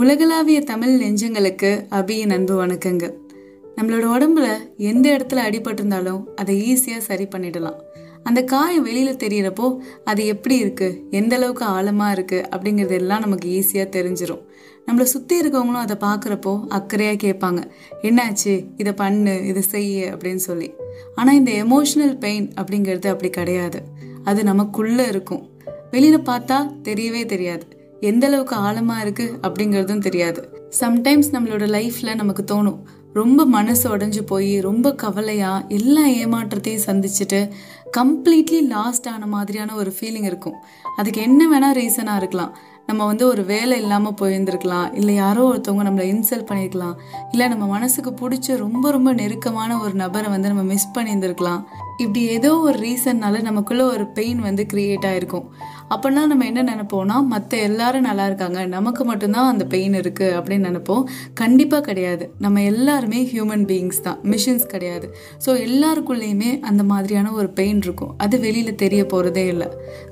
உலகளாவிய தமிழ் நெஞ்சங்களுக்கு அபியின் அன்பு வணக்கங்கள் நம்மளோட உடம்புல எந்த இடத்துல அடிபட்டிருந்தாலும் அதை ஈஸியாக சரி பண்ணிடலாம். அந்த காயம் வெளியில் தெரியிறப்போ அது எப்படி இருக்கு? எந்த அளவுக்கு ஆழமாக இருக்கு? அப்படிங்கிறது எல்லாம் நமக்கு ஈஸியாக தெரிஞ்சிடும் நம்மளை சுற்றி இருக்கவங்களும் அதை பார்க்குறப்போ அக்கறையாக கேட்பாங்க. என்னாச்சு? இதை பண்ணு இதை செய்ய அப்படின்னு சொல்லி. ஆனால் இந்த எமோஷனல் பெயின் அப்படிங்கிறது அப்படி கிடையாது. அது நமக்குள்ளே இருக்கும். வெளியில் பார்த்தா தெரியவே தெரியாது. எந்த அளவுக்கு ஆழமா இருக்கு அப்படிங்கிறதும் தெரியாது. சம்டைம்ஸ் நம்மளோட லைஃப்ல நமக்கு தோணும். ரொம்ப மனசு உடஞ்சு போய் ரொம்ப கவலையா எல்லா ஏமாற்றத்தையும் சந்திச்சுட்டு கம்ப்ளீட்லி லாஸ்ட் ஆன மாதிரியான ஒரு ஃபீலிங் இருக்கும். அதுக்கு என்ன வேணா ரீசனா இருக்கலாம். நம்ம வந்து ஒரு வேலை இல்லாமல் போயிருந்திருக்கலாம். இல்லை யாரோ ஒருத்தவங்க நம்மளை இன்சல்ட் பண்ணியிருக்கலாம் இல்லை நம்ம மனசுக்கு பிடிச்ச ரொம்ப ரொம்ப நெருக்கமான ஒரு நபரை வந்து நம்ம மிஸ் பண்ணியிருந்திருக்கலாம். இப்படி ஏதோ ஒரு ரீசன்னால நமக்குள்ள ஒரு பெயின் வந்து கிரியேட் ஆயிருக்கும். அப்போனா நம்ம என்ன நினைப்போம்னா மற்ற எல்லாரும் நல்லா இருக்காங்க நமக்கு மட்டும்தான் அந்த பெயின் இருக்கு அப்படின்னு நினைப்போம். கண்டிப்பாக கிடையாது. நம்ம எல்லாருமே ஹியூமன் பீயிங்ஸ் தான். மிஷின்ஸ் கிடையாது. ஸோ எல்லாருக்குள்ளேயுமே அந்த மாதிரியான ஒரு பெயின் இருக்கும். அது வெளியில் தெரிய போகிறதே இல்லை.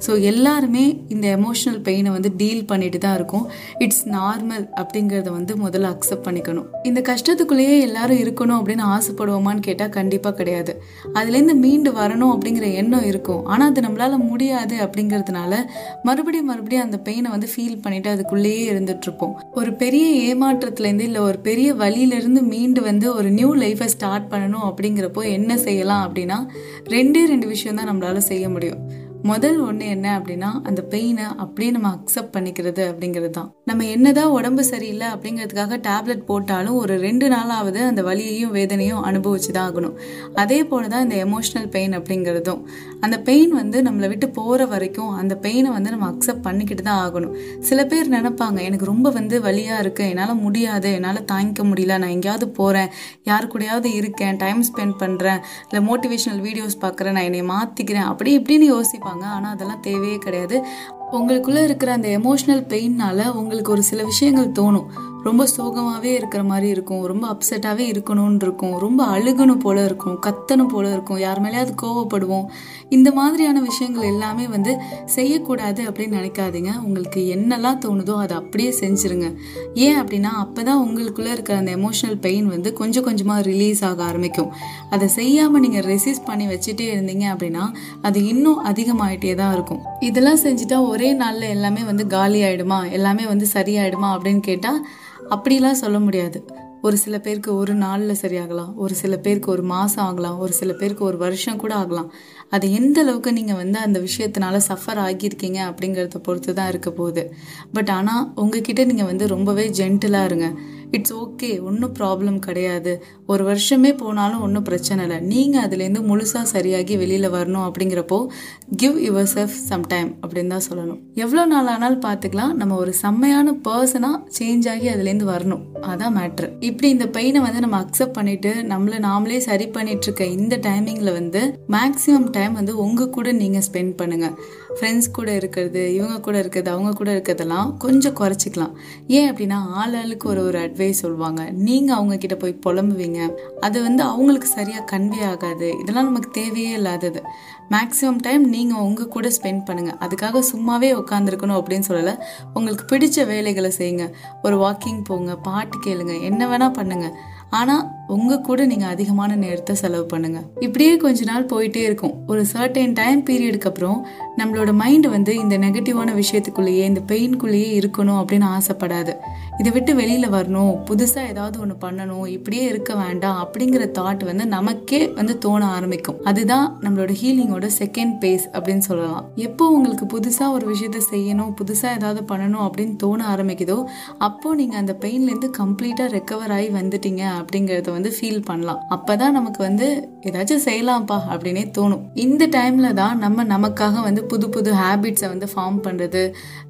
ஸோ எல்லாருமே இந்த எமோஷனல் பெயினை வந்து டீல் பண்ணிட்டு தான் இருக்கும். இட்ஸ் நார்மல் அப்படிங்கிறத வந்து முதல்ல அக்செப்ட் பண்ணிக்கணும். இந்த கஷ்டத்துக்குள்ளேயே எல்லாரும் இருக்கணும் அப்படின்னு ஆசைப்படுவோமான்னு கேட்டால் கண்டிப்பாக கிடையாது. அதுலேருந்து மீண்டு வரணும் அப்படிங்கிற எண்ணம் இருக்கும். ஆனால் அது நம்மளால முடியாது அப்படிங்கிறதுனால மறுபடியும் மறுபடியும் அந்த பெயினை வந்து ஃபீல் பண்ணிட்டு அதுக்குள்ளேயே இருந்துட்டுருப்போம். ஒரு பெரிய ஏமாற்றத்துலேருந்து இல்லை ஒரு பெரிய வழியிலேருந்து மீண்டு வந்து ஒரு நியூ லைஃப்பை ஸ்டார்ட் பண்ணணும் அப்படிங்கிறப்போ என்ன செய்யலாம் அப்படின்னா ரெண்டே ரெண்டு விஷயம் தான் நம்மளால செய்ய முடியும். முதல் ஒன்று என்ன அப்படின்னா அந்த பெயினை அப்படியே நம்ம அக்செப்ட் பண்ணிக்கிறது அப்படிங்கிறது தான் நம்ம என்னதான் உடம்பு சரியில்லை அப்படிங்கிறதுக்காக டேப்லெட் போட்டாலும் ஒரு ரெண்டு நாளாவது அந்த வலியையும் வேதனையும் அனுபவிச்சு தான் ஆகணும். அதே போல தான் இந்த எமோஷ்னல் பெயின் அப்படிங்கிறதும். அந்த பெயின் வந்து நம்மளை விட்டு போகிற வரைக்கும் அந்த பெயினை வந்து நம்ம அக்செப்ட் பண்ணிக்கிட்டு தான் ஆகணும். சில பேர் நினைப்பாங்க எனக்கு ரொம்ப வந்து வலியாக இருக்குது என்னால் முடியாது என்னால் தாங்கிக்க முடியல நான் எங்கேயாவது போகிறேன் யார் கூடயாவது இருக்கேன் டைம் ஸ்பெண்ட் பண்ணுறேன் இல்லை மோட்டிவேஷனல் வீடியோஸ் பார்க்குறேன் நான் என்னை மாற்றிக்கிறேன் அப்படி இப்படின்னு யோசிப்பாங்க. ஆனால் அதெல்லாம் தேவையே கிடையாது. உங்களுக்குள்ளே இருக்கிற அந்த எமோஷ்னல் பெயின்னால உங்களுக்கு ஒரு சில விஷயங்கள் தோணும். ரொம்ப சோகமாகவே இருக்கிற மாதிரி இருக்கும். ரொம்ப அப்செட்டாகவே இருக்கணும்னு இருக்கும். ரொம்ப அழுகணும் போல இருக்கும். கத்தணும் போல இருக்கும். யார் மேலேயாவது கோவப்படுவோம். இந்த மாதிரியான விஷயங்கள் எல்லாமே வந்து செய்யக்கூடாது அப்படின்னு நினைக்காதீங்க. உங்களுக்கு என்னெல்லாம் தோணுதோ அதை அப்படியே செஞ்சுருங்க. ஏன் அப்படின்னா அப்போ தான் உங்களுக்குள்ளே இருக்கிற அந்த எமோஷனல் பெயின் வந்து கொஞ்சம் கொஞ்சமாக ரிலீஸ் ஆக ஆரம்பிக்கும். அதை செய்யாமல் நீங்கள் ரெசிஸ்ட் பண்ணி வச்சுட்டே இருந்தீங்க அப்படின்னா அது இன்னும் அதிகமாயிட்டே தான் இருக்கும். இதெல்லாம் செஞ்சுட்டா ஒரே நாளில் எல்லாமே வந்து காலி ஆகிடுமா எல்லாமே வந்து சரியாயிடுமா அப்படின்னு கேட்டால் அப்படிலாம் சொல்ல முடியாது. ஒரு சில பேருக்கு ஒரு நாளில் சரியாகலாம் ஒரு சில பேருக்கு ஒரு மாதம் ஆகலாம் ஒரு சில பேருக்கு ஒரு வருஷம் கூட ஆகலாம். அது எந்த அளவுக்கு நீங்கள் வந்து அந்த விஷயத்தினால சஃபர் ஆகியிருக்கீங்க அப்படிங்கிறத பொறுத்து தான் இருக்க போகுது. பட் ஆனால் உங்ககிட்ட நீங்கள் வந்து ரொம்பவே ஜென்டிலாக இருங்க. இட்ஸ் ஓகே ஒன்றும் ப்ராப்ளம் கிடையாது. ஒரு வருஷமே போனாலும் ஒன்றும் பிரச்சனை இல்லை. நீங்கள் அதுலேருந்து முழுசாக சரியாகி வெளியில் வரணும் அப்படிங்கிறப்போ give yourself some time அப்படின்னு தான் சொல்லணும். எவ்வளோ நாள் ஆனாலும் பார்த்துக்கலாம். நம்ம ஒரு செம்மையான பர்சனாக சேஞ்ச் ஆகி அதுலேருந்து வரணும். அதான் மேட்ரு இப்படி இந்த பெயினை வந்து நம்ம அக்செப்ட் பண்ணிட்டு நம்மளை நாமளே சரி பண்ணிட்டு இருக்க இந்த டைமிங்கில் வந்து மேக்ஸிமம் டைம் வந்து உங்கள் கூட நீங்கள் ஸ்பெண்ட் பண்ணுங்கள் ஃப்ரெண்ட்ஸ் கூட இருக்கிறது இவங்க கூட இருக்கிறது அவங்க கூட இருக்கிறதெல்லாம் கொஞ்சம் குறைச்சிக்கலாம். ஏன் அப்படின்னா ஆள் ஆளுக்கு ஒரு ஒரு அட்வைஸ் சொல்லுவாங்க நீங்கள் அவங்க கிட்ட போய் புலம்புவீங்க. அது வந்து அவங்களுக்கு சரியாக கன்வே ஆகாது. இதெல்லாம் நமக்கு தேவையே இல்லாதது. மேக்ஸிமம் டைம் நீங்கள் உங்கள் கூட ஸ்பெண்ட் பண்ணுங்கள் அதுக்காக சும்மாவே உட்காந்துருக்கணும் அப்படின்னு சொல்லலை. உங்களுக்கு பிடிச்ச வேலைகளை செய்யுங்க. ஒரு வாக்கிங் போங்க பாட்டு கேளுங்க என்ன வேணால் பண்ணுங்கள் ஆனால் உங்கள் கூட நீங்கள் அதிகமான நேரத்தை செலவு பண்ணுங்க. இப்படியே கொஞ்ச நாள் போயிட்டே இருக்கும். ஒரு சர்டைன் டைம் பீரியடுக்கு அப்புறம் நம்மளோட மைண்டு வந்து இந்த நெகட்டிவான விஷயத்துக்குள்ளேயே இந்த பெயின்குள்ளேயே இருக்கணும் அப்படின்னு ஆசைப்படாது. இதை விட்டு வெளியில் வரணும். புதுசாக ஏதாவது ஒன்று பண்ணணும். இப்படியே இருக்க வேண்டாம் அப்படிங்கிற தாட் வந்து நமக்கே வந்து தோண ஆரம்பிக்கும். அதுதான் நம்மளோட ஹீலிங்கோட செகண்ட் பேஸ் அப்படின்னு சொல்லலாம். எப்போ உங்களுக்கு புதுசாக ஒரு விஷயத்த செய்யணும் புதுசாக ஏதாவது பண்ணணும் அப்படின்னு தோண ஆரம்பிக்குதோ அப்போ நீங்கள் அந்த பெயின்லேருந்து கம்ப்ளீட்டாக ரெக்கவர் ஆகி வந்துட்டீங்க அப்படிங்கிறத வந்து ஃபீல் பண்ணலாம். அப்பதான் நமக்கு வந்து ஏதாச்சும் செய்யலாம்ப்பா அப்படின்னே தோணும். இந்த டைம்ல தான் நம்ம நமக்காக வந்து புது புது ஹேபிட்ஸை வந்து ஃபார்ம் பண்றது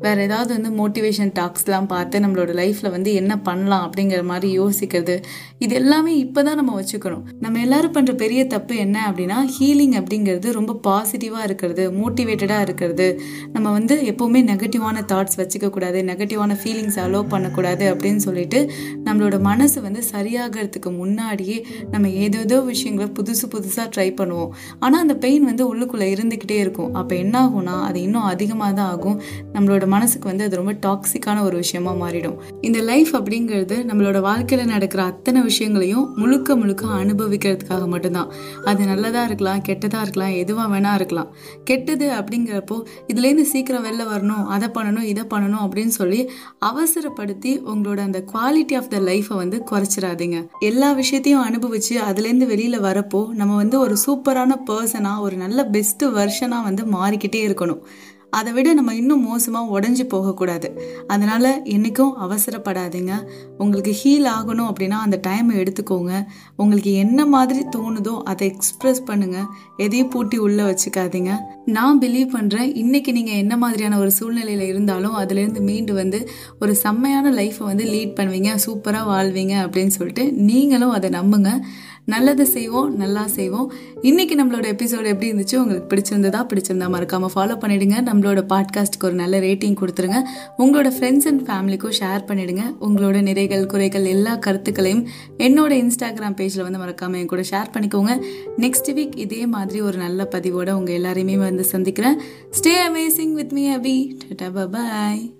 வேற ஏதாவது வந்து மோட்டிவேஷன் டாக்ஸ்லாம் பார்த்து நம்மளோட லைஃப்ல வந்து என்ன பண்ணலாம் அப்படிங்கிற மாதிரி யோசிக்கிறது இது எல்லாமே இப்பதான் நம்ம வச்சுக்கணும். நம்ம எல்லாரும் பண்ற பெரிய தப்பு என்ன அப்படின்னா ஹீலிங் அப்படிங்கிறது ரொம்ப பாசிட்டிவா இருக்கிறது மோட்டிவேட்டடா இருக்கிறது. நம்ம வந்து எப்பவுமே நெகட்டிவான தாட்ஸ் வச்சுக்க கூடாது நெகட்டிவான ஃபீலிங்ஸ் அலோவ் பண்ணக்கூடாது அப்படின்னு சொல்லிட்டு நம்மளோட மனசு வந்து சரியாக ஆகிறதுக்கு முன்னாடியே நம்ம ஏதேதோ விஷயங்களை புதுசு புதுசாக ட்ரை பண்ணுவோம். ஆனால் அந்த பெயின் வந்து உள்ளுக்குள்ளே இருந்துக்கிட்டே இருக்கும். அப்போ என்ன ஆகும்னா அது இன்னும் அதிகமாக தான் ஆகும். நம்மளோட மனசுக்கு வந்து அது ரொம்ப டாக்ஸிக்கான ஒரு விஷயமா மாறிடும். இந்த லைஃப் அப்படிங்கிறது நம்மளோட வாழ்க்கையில் நடக்கிற அத்தனை விஷயங்களையும் முழுக்க முழுக்க அனுபவிக்கிறதுக்காக மட்டும்தான். அது நல்லதாக இருக்கலாம் கெட்டதாக இருக்கலாம் எதுவாக வேணா இருக்கலாம். கெட்டது அப்படிங்கிறப்போ இதுலேருந்து சீக்கிரம் வெளில வரணும் அதை பண்ணணும் இதை பண்ணணும் அப்படின்னு சொல்லி அவசரப்படுத்தி உங்களோட அந்த குவாலிட்டி ஆஃப் த லைஃப்பை வந்து குறைச்சிடாதீங்க. எல்லா விஷயத்தையும் அனுபவிச்சு அதுலேருந்து வெளியில் வரப்போ நம்ம வந்து ஒரு சூப்பரான பர்சனாக ஒரு நல்ல பெஸ்ட்டு வெர்ஷனாக வந்து மாறிக்கிட்டே இருக்கணும். அதை விட நம்ம இன்னும் மோசமாக உடஞ்சி போகக்கூடாது. அதனால் என்றைக்கும் அவசரப்படாதீங்க. உங்களுக்கு ஹீல் ஆகணும் அப்படின்னா அந்த டைமை எடுத்துக்கோங்க. உங்களுக்கு என்ன மாதிரி தோணுதோ அதை எக்ஸ்ப்ரெஸ் பண்ணுங்கள் எதையும் பூட்டி உள்ளே வச்சுக்காதீங்க. நான் பிலீவ் பண்ணுறேன் இன்றைக்கி நீங்கள் என்ன மாதிரியான ஒரு சூழ்நிலையில் இருந்தாலும் அதுலேருந்து மீண்டு வந்து ஒரு செம்மையான லைஃப்பை வந்து லீட் பண்ணுவீங்க. சூப்பராக வாழ்வீங்க அப்படின்னு சொல்லிட்டு நீங்களும் அதை நம்புங்க. நல்லது செய்வோம் நல்லா செய்வோம். இன்னைக்கு நம்மளோட எபிசோடு எப்படி இருந்துச்சு? உங்களுக்கு பிடிச்சிருந்ததா பிடிச்சிருந்தா மறக்காம ஃபாலோ பண்ணிடுங்க. நம்மளோட பாட்காஸ்ட்க்கு ஒரு நல்ல ரேட்டிங் கொடுத்துருங்க. உங்களோட ஃப்ரெண்ட்ஸ் அண்ட் ஃபேமிலிக்கும் ஷேர் பண்ணிடுங்க. உங்களோட நிறைகள் குறைகள் எல்லா கருத்துக்களையும் என்னோட இன்ஸ்டாகிராம் பேஜில் வந்து மறக்காம என் கூட ஷேர் பண்ணிக்கோங்க. நெக்ஸ்ட் வீக் இதே மாதிரி ஒரு நல்ல பதிவோட உங்க எல்லாரையுமே வந்து சந்திக்கிறேன். Stay amazing with me Abhi tata bye